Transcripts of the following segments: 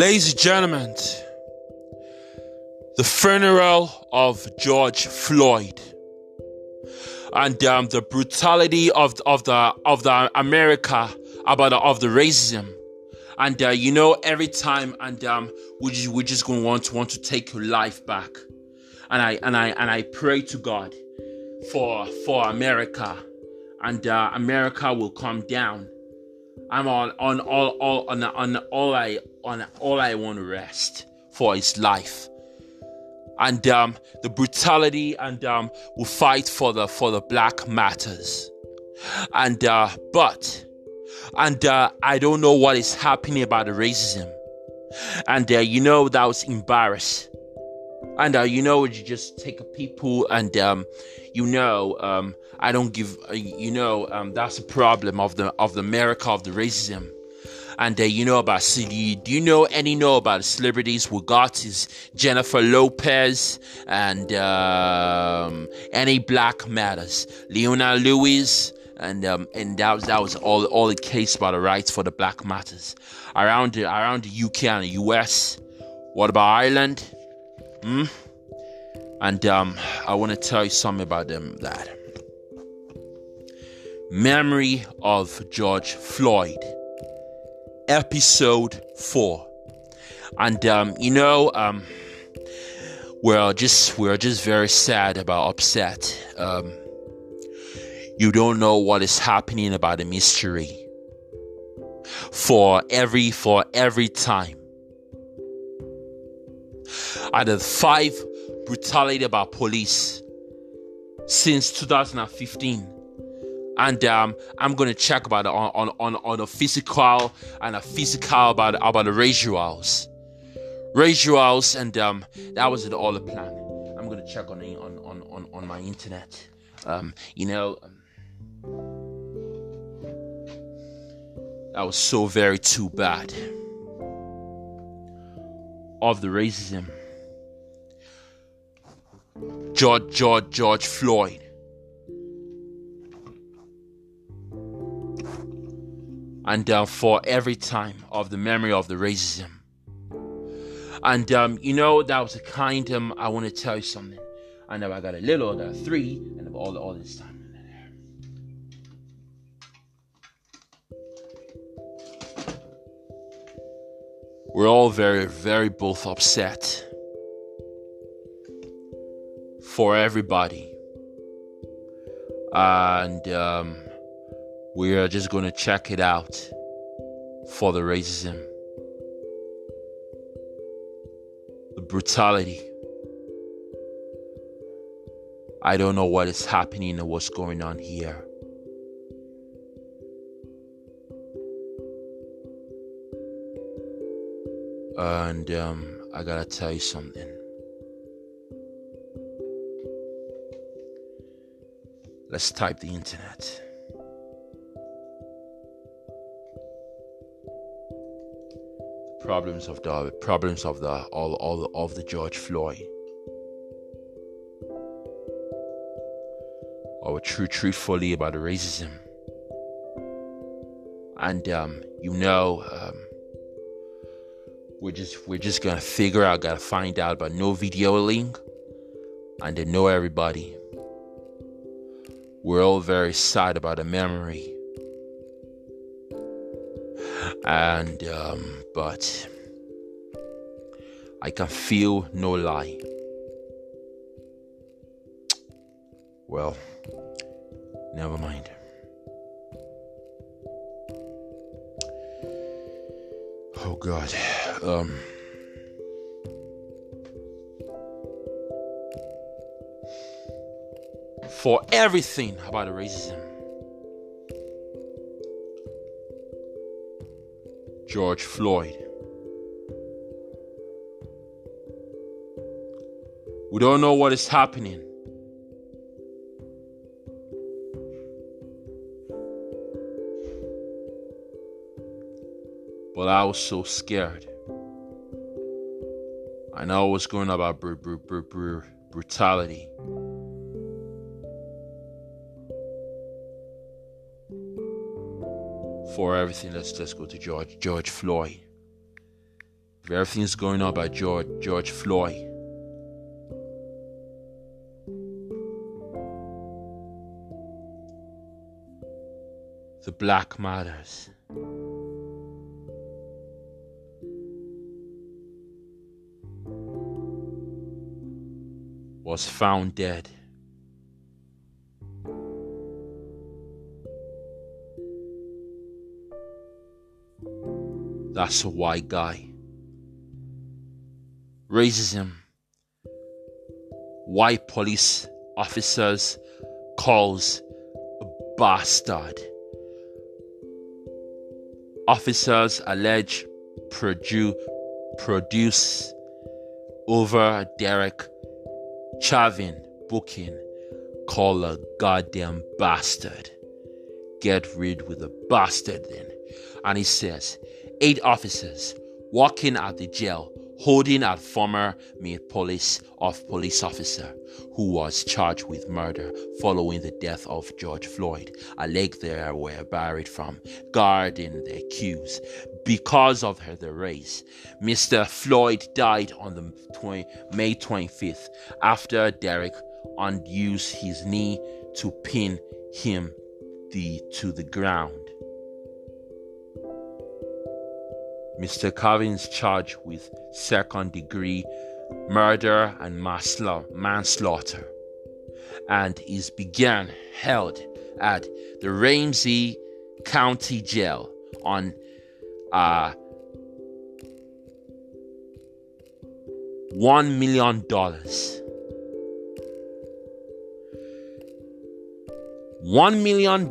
Ladies and gentlemen, the funeral of George Floyd and um, the brutality of of the of the America about the, of the racism, and uh, you know every time and um, we just, we're just gonna want to want to take your life back, and I and I and I pray to God for for America, and uh, America will come down. I'm on on all all on on all I on all I want to rest for his life. And um, the brutality and um, will fight for the for the black matters. And uh, but and uh, i don't know what is happening about the racism. And uh, you know that was embarrassed. And uh, you know you just take people and um, you know um, i don't give uh, you know um, that's a problem of the of the america of the racism and uh, you know about city. Do you know any know about celebrities we got is Jennifer Lopez and um, any Black Matters, Leona Lewis, and um, and that was that was all all the case about the rights for the Black Matters around the, around the UK and the US. What about Ireland? Hmm. And um, I want to tell you something about them that memory of George Floyd episode four. And um, you know, um, we're just we're just very sad about upset. Um, you don't know what is happening about the mystery. For every for every time. Out of five brutality about police since 2015 and um, I'm gonna check about it on on on, on a physical and a physical about about the rituals, rituals, and um, that was it all the plan. I'm gonna check on on on on, on my internet. Um, you know, um, that was so very too bad of the racism. George George George Floyd and uh, for every time of the memory of the racism. And um, you know, that was a kind um I want to tell you something. I know I got a little, I got three, and all all this time. We're all very, very both upset for everybody. And um we are just going to check it out for the racism, the brutality. I don't know what is happening and what's going on here. And um, I gotta tell you something. Let's type the internet. Problems of the problems of the all all of the George Floyd. Or true truthfully about the racism. And um, you know, um, we're just we're just gonna figure out, gotta find out, but no video link, and they know everybody. We're all very sad about the memory and um, but I can feel no lie. Well, never mind. Oh God. Um. For everything about racism. George Floyd. We don't know what is happening. But I was so scared. I know what's going on about br- br- br- brutality. For everything. Let's let's go to George George Floyd. everything's going on about George George Floyd. The Black Matters. Was found dead. That's a white guy racism, white police officers calls a bastard. Officers allege produ- produce over Derek Chauvin booking call a goddamn bastard. Get rid with a bastard then. And he says, eight officers walking out the jail holding a former Minneapolis of police officer who was charged with murder following the death of George Floyd, a leg they were buried from, guarding the accused. Because of her the race, Mr. Floyd died on the 20, May 25th after Derek unused his knee to pin him the, to the ground. Mr. Covins charged with second degree murder and manslaughter and is began held at the Ramsey County Jail on uh, one million dollars. One million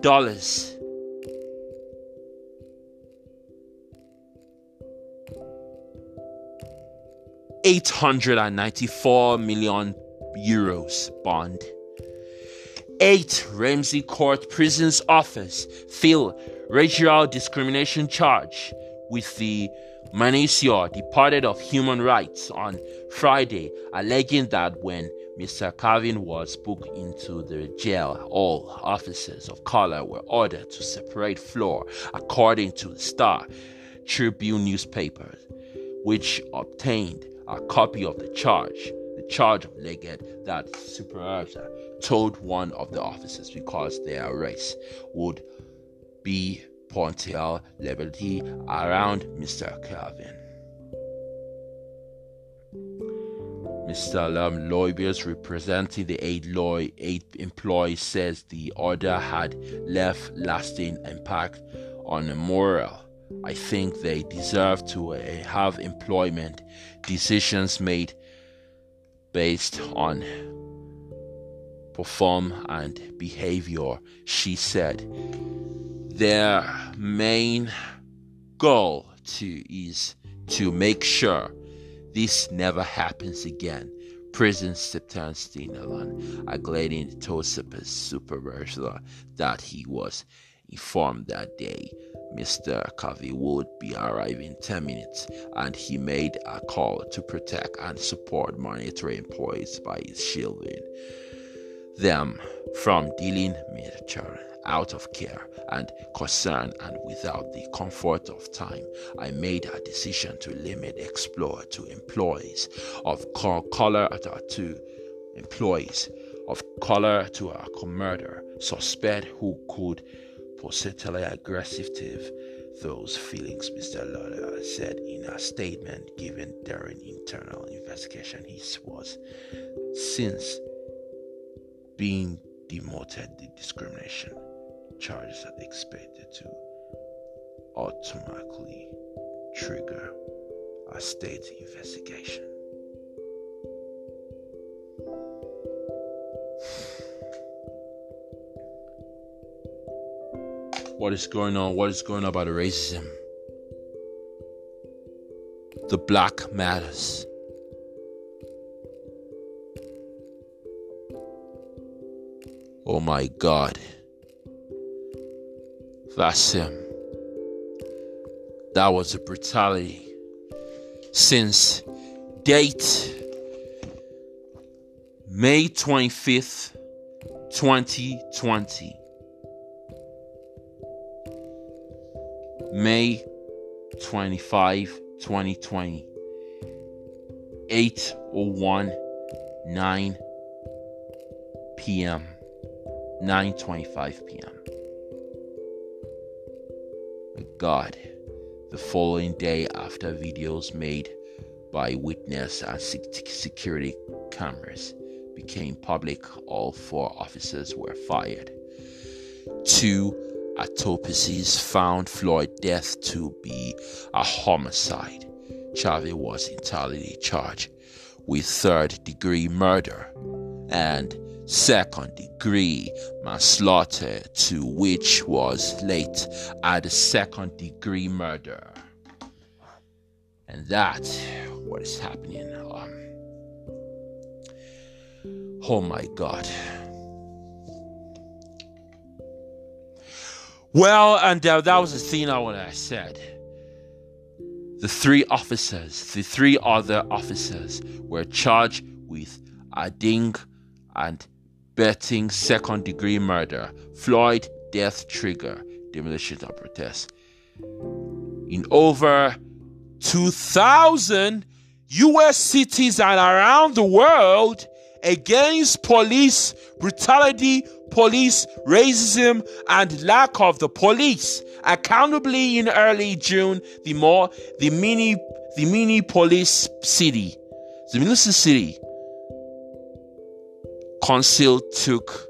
894 million euros bond. 8. Ramsey Court Prisons Office fill racial discrimination charge with the Minnesota Department of Human Rights on Friday, alleging that when Mr. Calvin was booked into the jail, all officers of color were ordered to separate floor, according to the Star Tribune newspaper, which obtained a copy of the charge, the charge of Leggett that supervisor told one of the officers because their race would be potential liberty around Mr. Calvin. Mr. Lam lawyers representing the eight, law, eight employees says the order had left lasting impact on the morale I think they deserve to uh, have employment decisions made based on perform and behavior, she said. Their main goal to is to make sure this never happens again. Prison September alone, a gliding Tosipus supervisor that he was informed that day Mr. Covey would be arriving in 10 minutes and he made a call to protect and support monetary employees by shielding them from dealing mature out of care and concern and without the comfort of time i made a decision to limit explore to employees of color uh, to employees of color to a murder suspect who could positively aggressive to those feelings, Mr. Lawler said in a statement given during internal investigation. He was since being demoted the discrimination charges are expected to automatically trigger a state investigation. What is going on, what is going on about racism. The black matters. Oh my God. That's him. That was a brutality. Since date May 25th, 2020. May 25, 2020. 8:01 9 p.m. 9:25 p.m. God, the following day after videos made by witness and security cameras became public, all four officers were fired. Two autopsies found Floyd's death to be a homicide. Chauvin was entirely charged with third degree murder and second degree manslaughter, to which was late added second degree murder. And that what is happening. Um, oh my God. Well, and uh, that was the thing I what I said. The three officers, the three other officers, were charged with aiding and betting second degree murder, Floyd death trigger, demolition of protest. In over 2,000 US cities and around the world, against police brutality, police racism, and lack of the police. Accountably, in early June, the more the mini the mini police city, the mini city, council took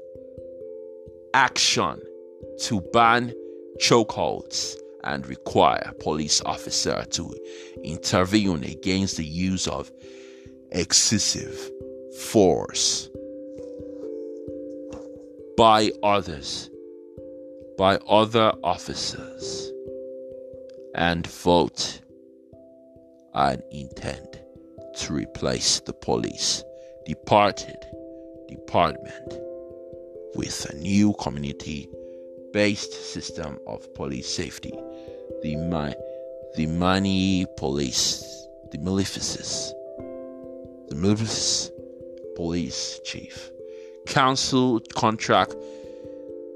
action to ban chokeholds and require police officer to intervene against the use of excessive force by others, by other officers, and vote and intend to replace the police departed department with a new community based system of police safety. The, the money police the maleficence the maleficence police chief. Council contract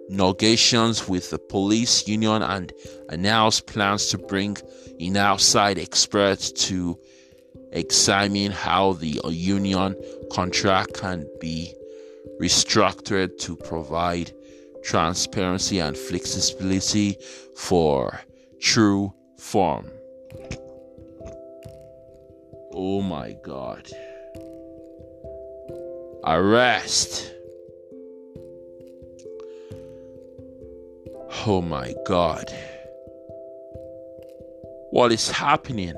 negotiations with the police union and announced plans to bring in outside experts to examine how the union contract can be restructured to provide transparency and flexibility for true form. Oh my god arrest. Oh my God. What is happening?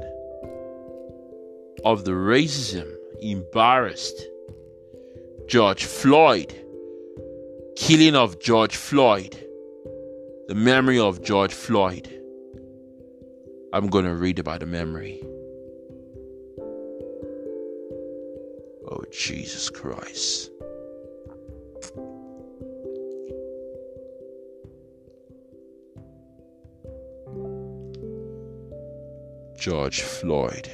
Of the racism embarrassed. George Floyd. Killing of George Floyd. The memory of George Floyd. I'm going to read about the memory. Oh, Jesus Christ. George Floyd.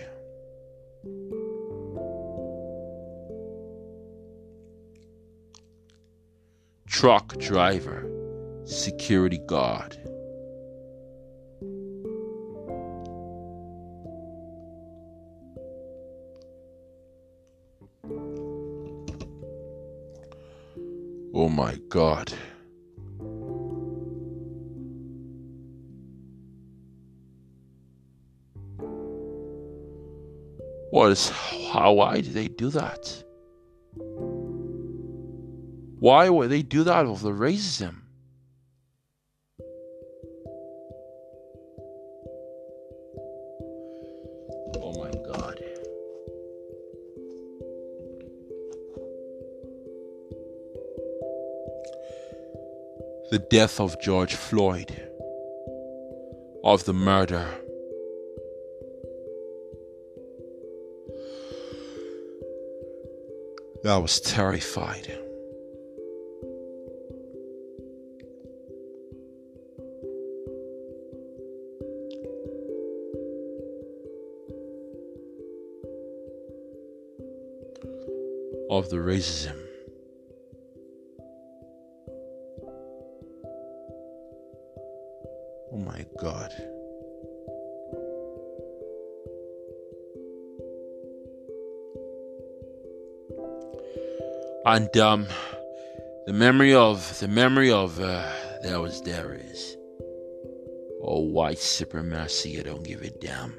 Truck driver, security guard. My God. What is how why did they do that? Why would they do that of the racism? The death of George Floyd, of the murder. I was terrified. Of the racism. And um, the memory of the memory of uh, that was there is. Oh, white supremacy! I don't give a damn.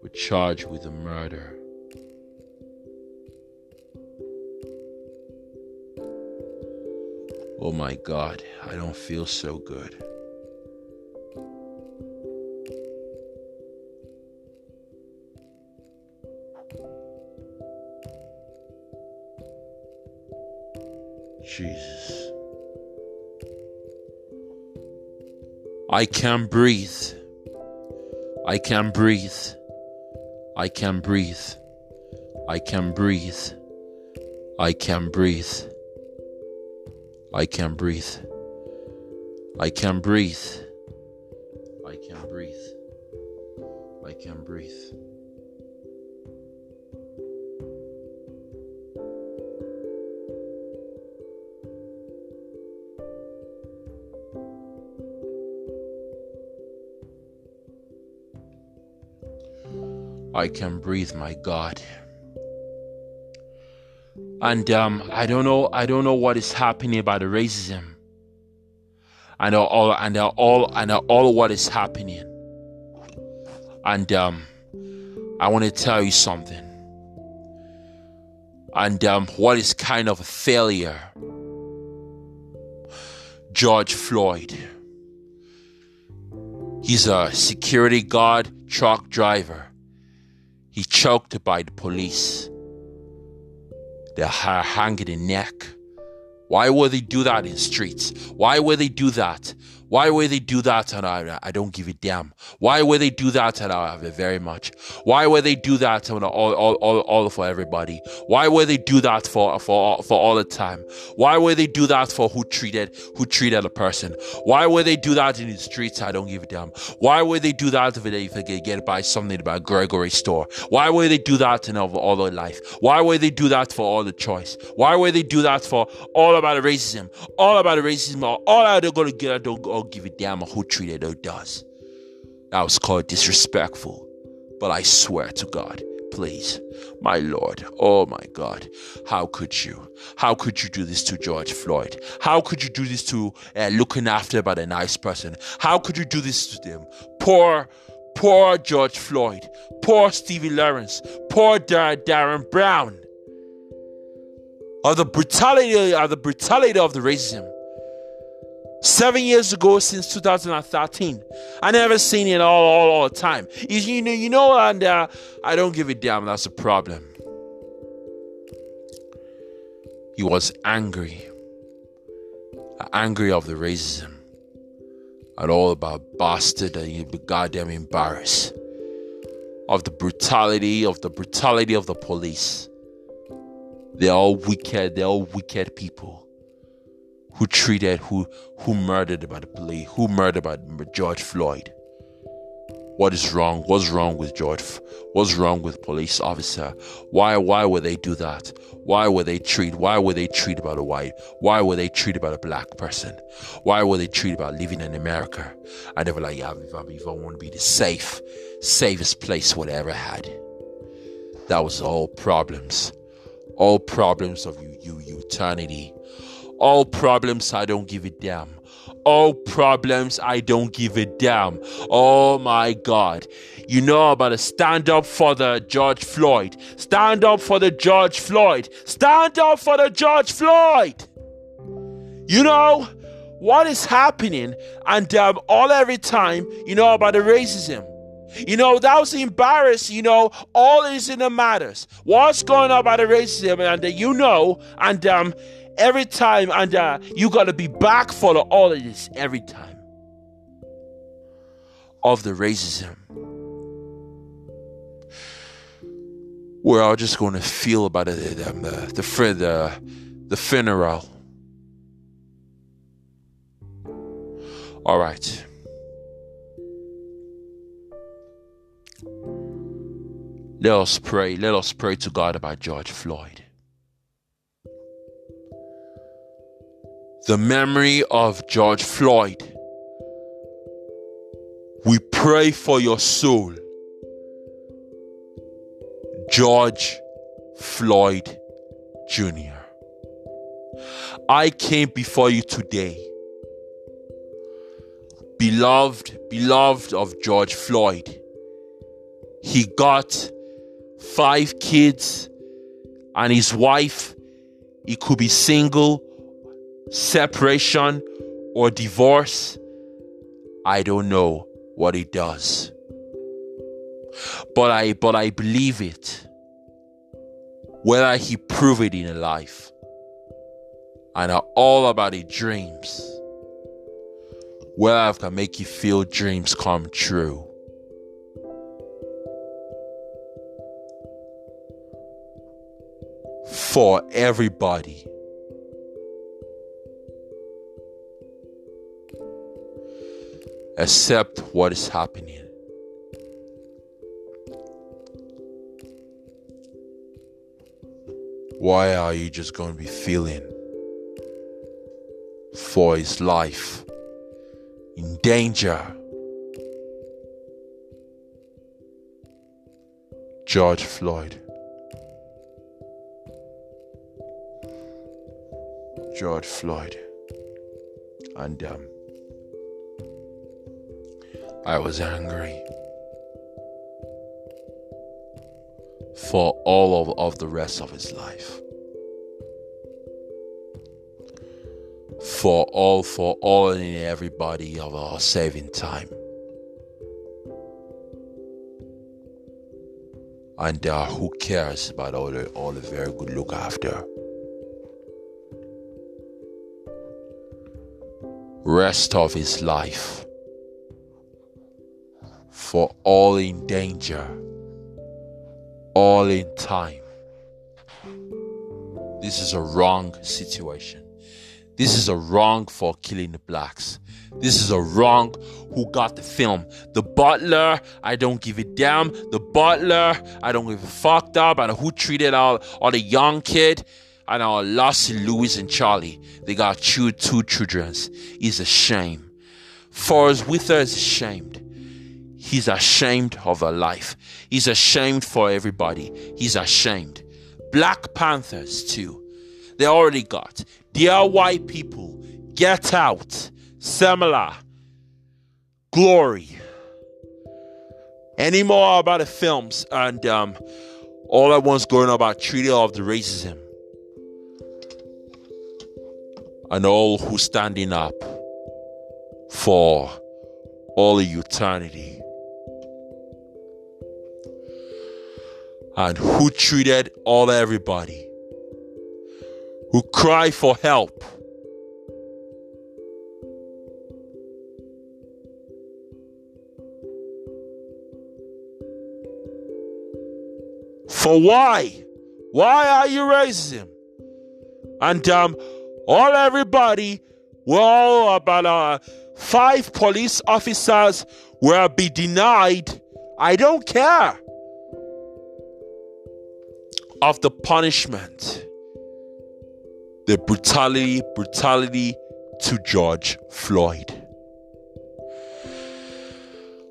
We're charged with a murder. Oh my God, I don't feel so good. I can breathe. I can breathe. I can breathe. I can breathe. I can breathe. I can breathe. I can breathe. I can breathe, my God. And um, I don't know, I don't know what is happening about the racism. And all and all and all what is happening. And um, I want to tell you something. And um, what is kind of a failure? George Floyd. He's a security guard, truck driver he choked by the police. Their hair hanging in neck. Why would they do that in streets? Why would they do that? Why would they do that? And I, I don't give a damn. Why would they do that? I have it very much. Why would they do that? And all, all, all, all for everybody. Why would they do that for, for, for all the time? Why would they do that for who treated, who treated a person? Why would they do that in the streets? I don't give a damn. Why would they do that if they, get by something about Gregory store? Why would they do that in all, all their life? Why would they do that for all the choice? Why would they do that for all about racism? All about racism. All they're gonna get, don't don't give a damn who treated or does. That was called disrespectful. But I swear to God, please, my Lord, oh my God, how could you? How could you do this to George Floyd? How could you do this to uh, looking after by a nice person? How could you do this to them? Poor, poor George Floyd, poor Stevie Lawrence, poor Dar- Derren Brown. Of the brutality, of the brutality of the racism Seven years ago, since 2013, I never seen it all, all, all the time. You know, you know, and uh, I don't give a damn. That's a problem. He was angry, angry of the racism, and all about bastard, and he'd be goddamn embarrassed of the brutality of the brutality of the police. They're all wicked. They're all wicked people who treated who who murdered by the police, who murdered by George Floyd. What is wrong? What's wrong with George? What's wrong with police officer? Why why would they do that? Why would they treat? Why would they treat about a white? Why would they treat about a black person? Why would they treat about living in America? I never like yeah, if I, want to be the safe, safest place what I ever had. That was all problems, all problems of you, you, eternity all problems, I don't give a damn. All problems, I don't give a damn. Oh my God. You know about to stand up for the George Floyd. Stand up for the George Floyd. Stand up for the George Floyd. You know what is happening, and um, all every time, you know about the racism. You know, that was embarrassed. You know, all is in the matters. What's going on about the racism, and uh, you know, and um, every time, and uh, you got to be back for all of this every time of the racism. We're all just going to feel about it, the the the, the, the funeral. All right. Let us pray. Let us pray to God about George Floyd. The memory of George Floyd. We pray for your soul. George Floyd Jr. I came before you today, beloved, beloved of George Floyd. He got five kids and his wife. He could be single, separation, or divorce. I don't know what he does. But I but I believe it. Whether he prove it in a life and are all about his dreams. Whether I can make you feel dreams come true. For everybody. Accept what is happening. Why are you just going to be feeling for his life in danger? George Floyd. George Floyd. And um, I was angry. for all of, of the rest of his life. For all, for all and everybody of our saving time. And uh, who cares about all the, all the very good look after? Rest of his life for all in danger all in time. This is a wrong situation. This is a wrong for killing the blacks. This is a wrong who got the film. The butler, I don't give a damn. The butler, I don't give a fucked up. And who treated all, all the young kid. And our lost Louis and Charlie. They got two, two children. It's a shame. Forest Whitaker is ashamed. He's ashamed of her life. He's ashamed for everybody. He's ashamed. Black Panthers, too. They already got. Dear white people, get out. Semala. Glory. Any more about the films and um, all that one's going about treaty of the racism. And all who standing up for all eternity. And who treated all everybody, who cried for help. For why? Why are you raising him? And um, all everybody were all about uh, five police officers will be denied. I don't care of the punishment, the brutality, brutality to George Floyd.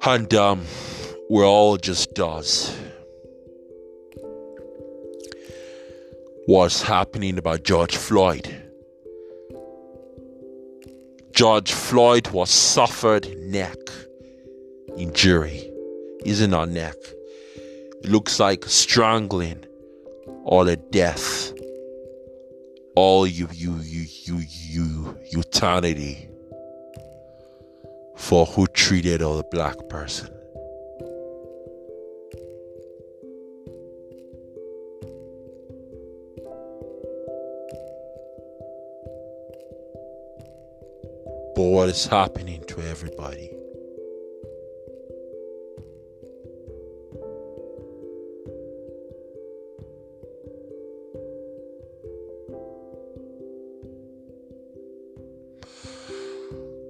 And um, we're all just does. What's happening about George Floyd? George Floyd was suffered neck injury. Isn't our neck? It looks like strangling all the death, all you you you you you eternity for who treated a black person. But what is happening to everybody?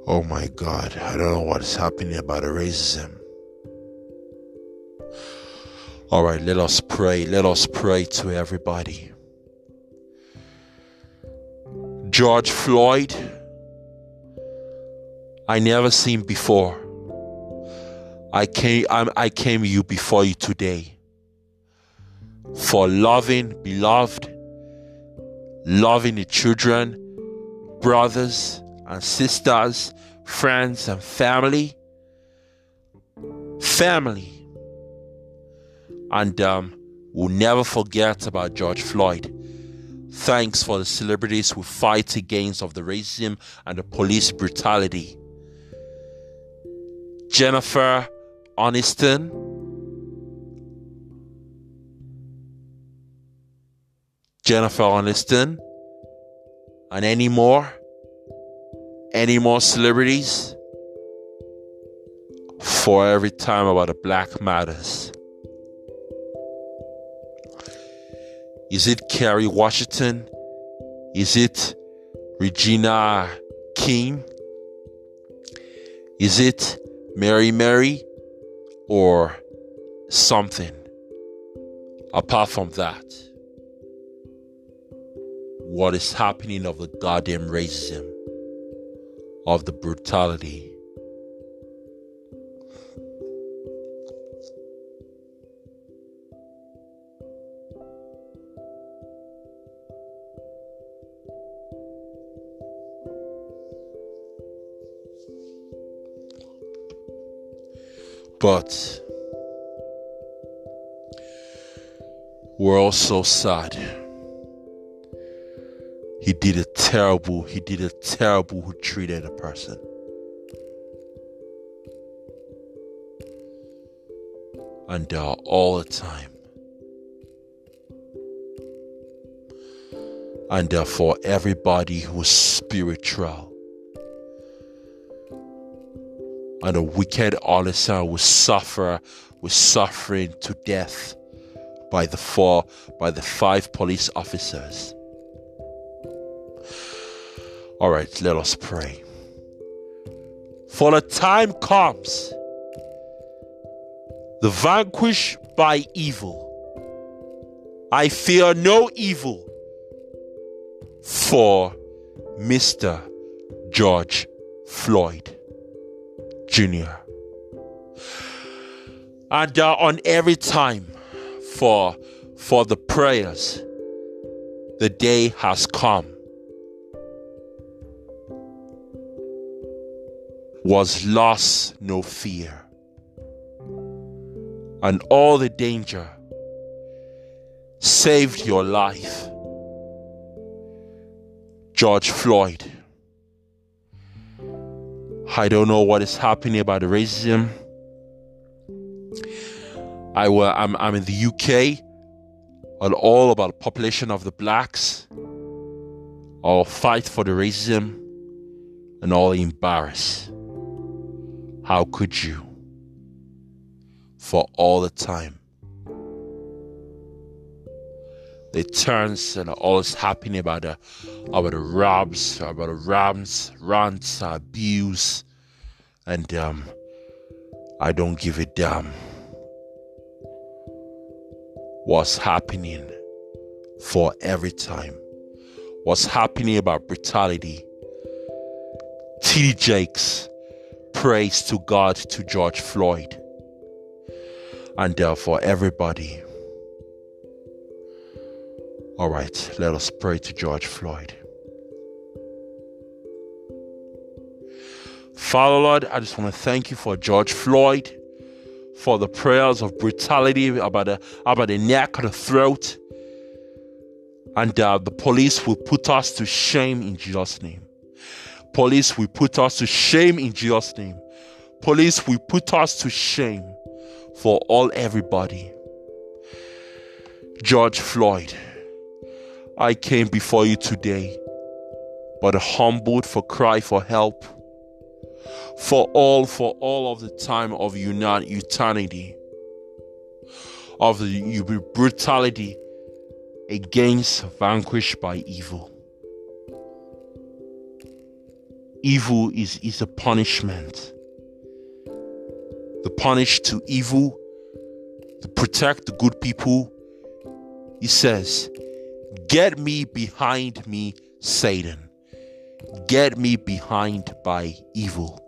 Oh my God, I don't know what is happening about racism. All right, let us pray. Let us pray to everybody. George Floyd, I never seen before. I came, I, I came you before you today. for loving beloved, loving the children, brothers and sisters, friends and family. Family. And um, we'll never forget about George Floyd. Thanks for the celebrities who fight against of the racism and the police brutality. Jennifer Aniston, Jennifer Aniston, and any more, any more celebrities for every time about the Black Matters. Is it Kerry Washington? Is it Regina King? Is it Mary Mary? Or something apart from that? What is happening of the goddamn racism, of the brutality? But we're all so sad. He did a terrible, he did a terrible who treated a person. And uh, all the time. And uh, for everybody who's spiritual and a wicked artisan will suffer with suffering to death by the four by the five police officers all right let us pray for the time comes the vanquished by evil i fear no evil for mr george floyd Jr. And uh, on every time for for the prayers, the day has come. Was lost no fear, and all the danger saved your life. George Floyd. I don't know what is happening about the racism. I will, I'm, I'm in the UK and all about population of the blacks. I'll fight for the racism and all embarrass. How could you? For all the time. The turns and all is happening about the about the robs, about the rams, rants, abuse, and um, I don't give a damn what's happening for every time. What's happening about brutality. T.D. Jakes praise to God to George Floyd and therefore everybody all right, let us pray to George Floyd. Father Lord, I just want to thank you for George Floyd, for the prayers of brutality about the about the neck or the throat, and uh, the police will put us to shame in Jesus' name. Police will put us to shame in Jesus' name. Police will put us to shame for all everybody. George Floyd. I came before you today, but humbled for cry for help. For all, for all of the time of eternity, of the brutality against vanquished by evil. Evil is, is a punishment. The punish to evil, to protect the good people. He says, Get me behind me, Satan. Get me behind by evil.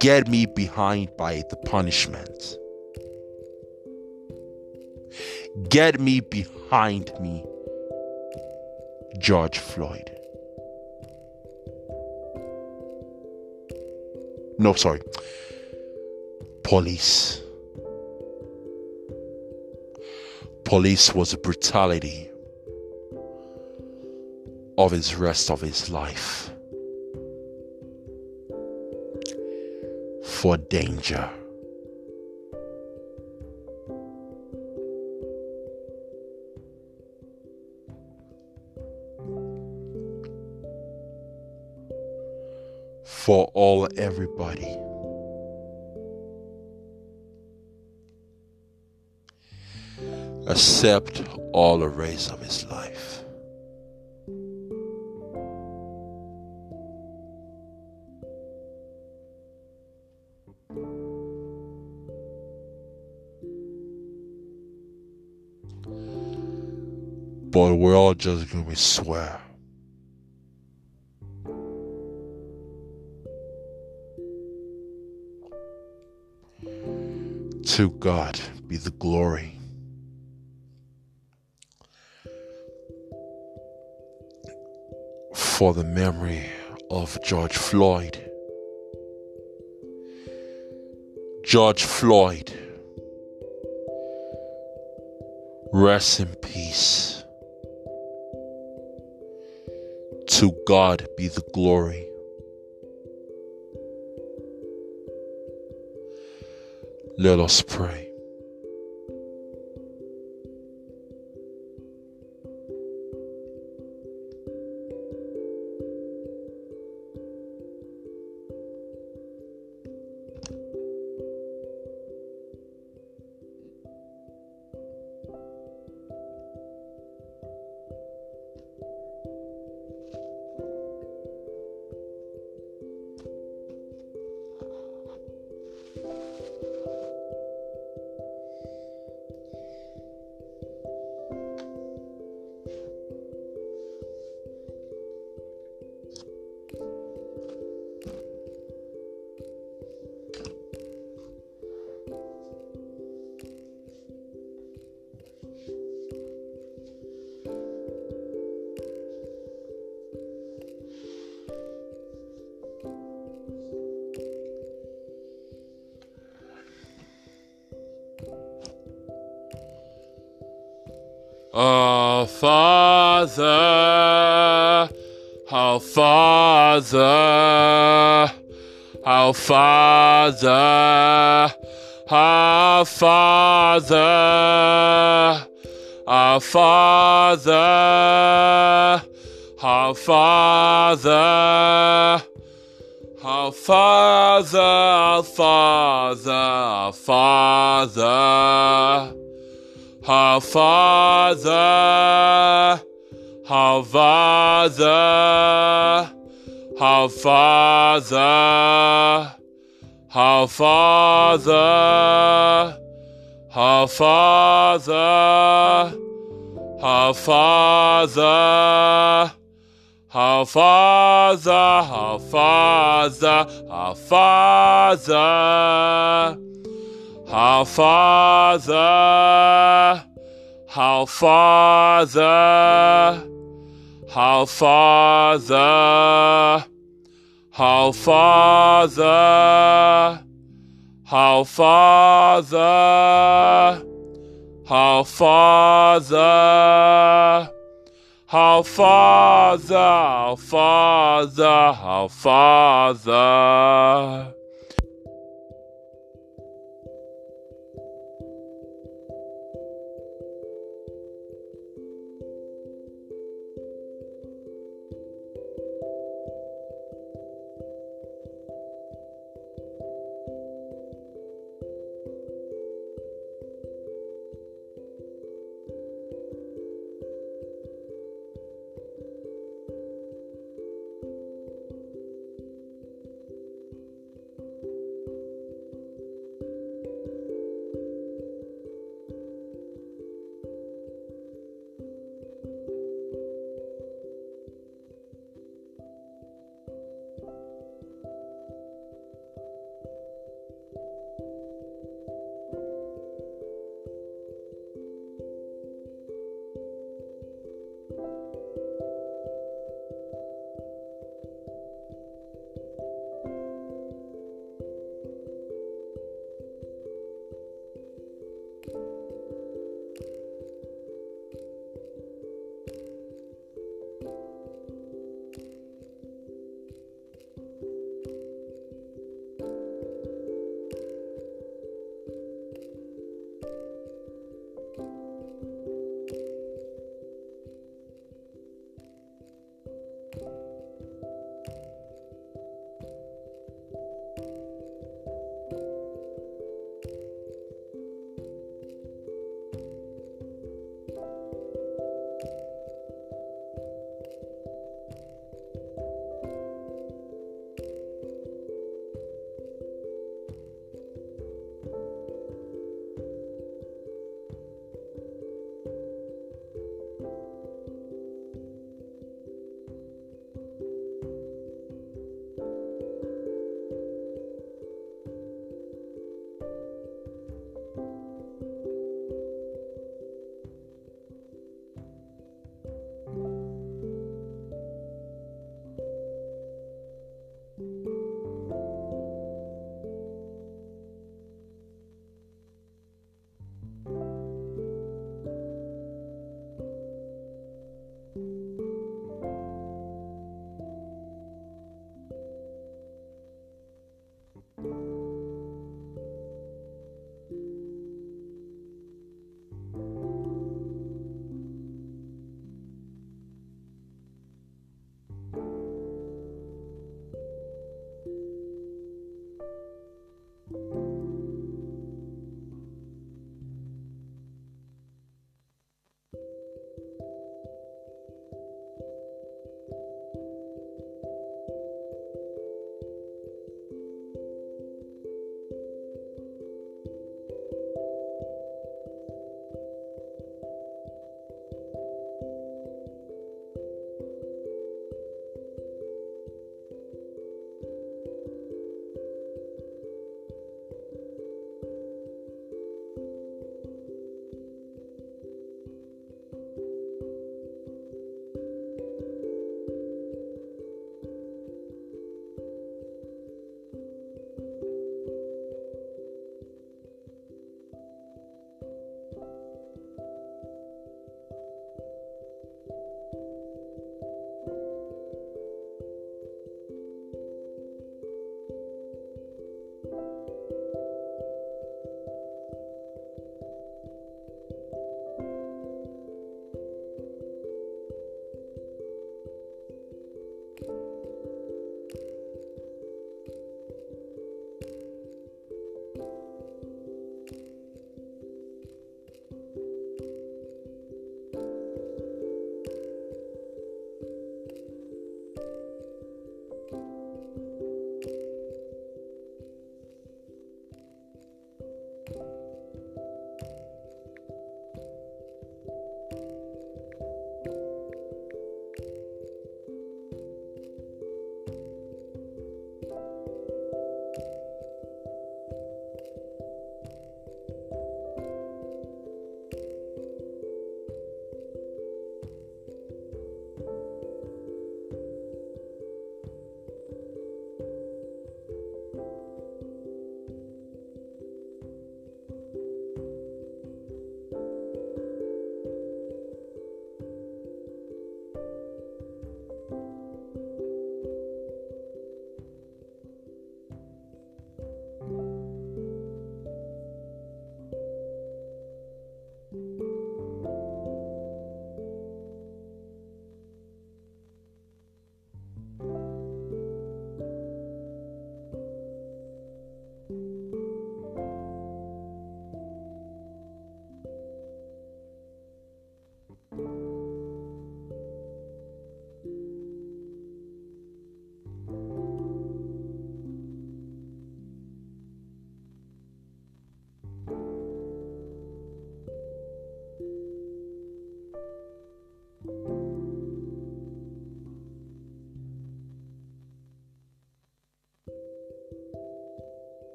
Get me behind by the punishment. Get me behind me, George Floyd. No, sorry. Police. Police was a brutality of his rest of his life. For danger. For all everybody. Accept all the rays of his life. But we're all just be swear. To God be the glory. For the memory of George Floyd. George Floyd, rest in peace. To God be the glory. Let us pray. Father, our Father, our Father, our Father, our Father, our Father. Our Father, our Father, our Father her father, her father, her father, her father, her father, her father. Her father, her father, her father. Our Father, our Father, our Father, our Father, our Father, our Father. Our Father, our Father, our Father.